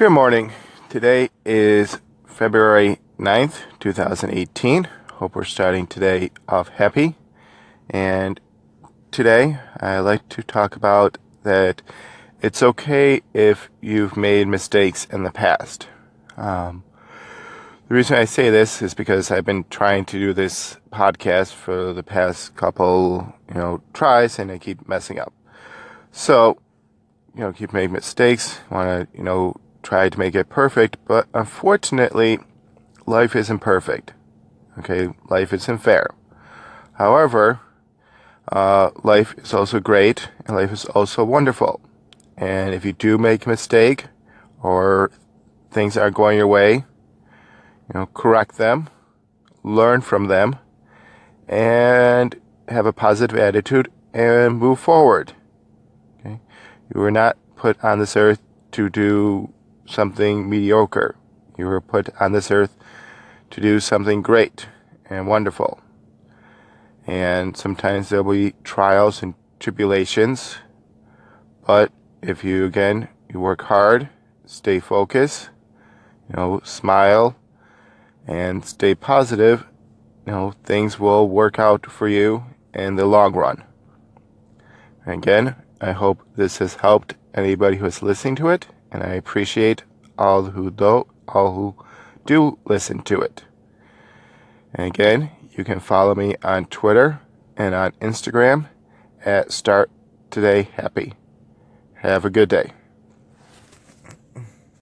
Good morning. Today is February 9th, 2018. Hope we're starting today off happy. And today I like to talk about that it's okay if you've made mistakes in the past. Um, the reason I say this is because I've been trying to do this podcast for the past couple, you know, tries and I keep messing up. So, you know, keep making mistakes, want to, you know, try to make it perfect, but unfortunately, life isn't perfect. Okay, life isn't fair. However, uh, life is also great and life is also wonderful. And if you do make a mistake or things aren't going your way, you know, correct them, learn from them, and have a positive attitude and move forward. Okay? You were not put on this earth to do something mediocre. You were put on this earth to do something great and wonderful. And sometimes there'll be trials and tribulations, but if you again you work hard, stay focused, you know, smile, and stay positive, you know, things will work out for you in the long run. Again, I hope this has helped anybody who is listening to it, and I appreciate all who do all who do listen to it. And again, you can follow me on Twitter and on Instagram at Start Today Happy. Have a good day.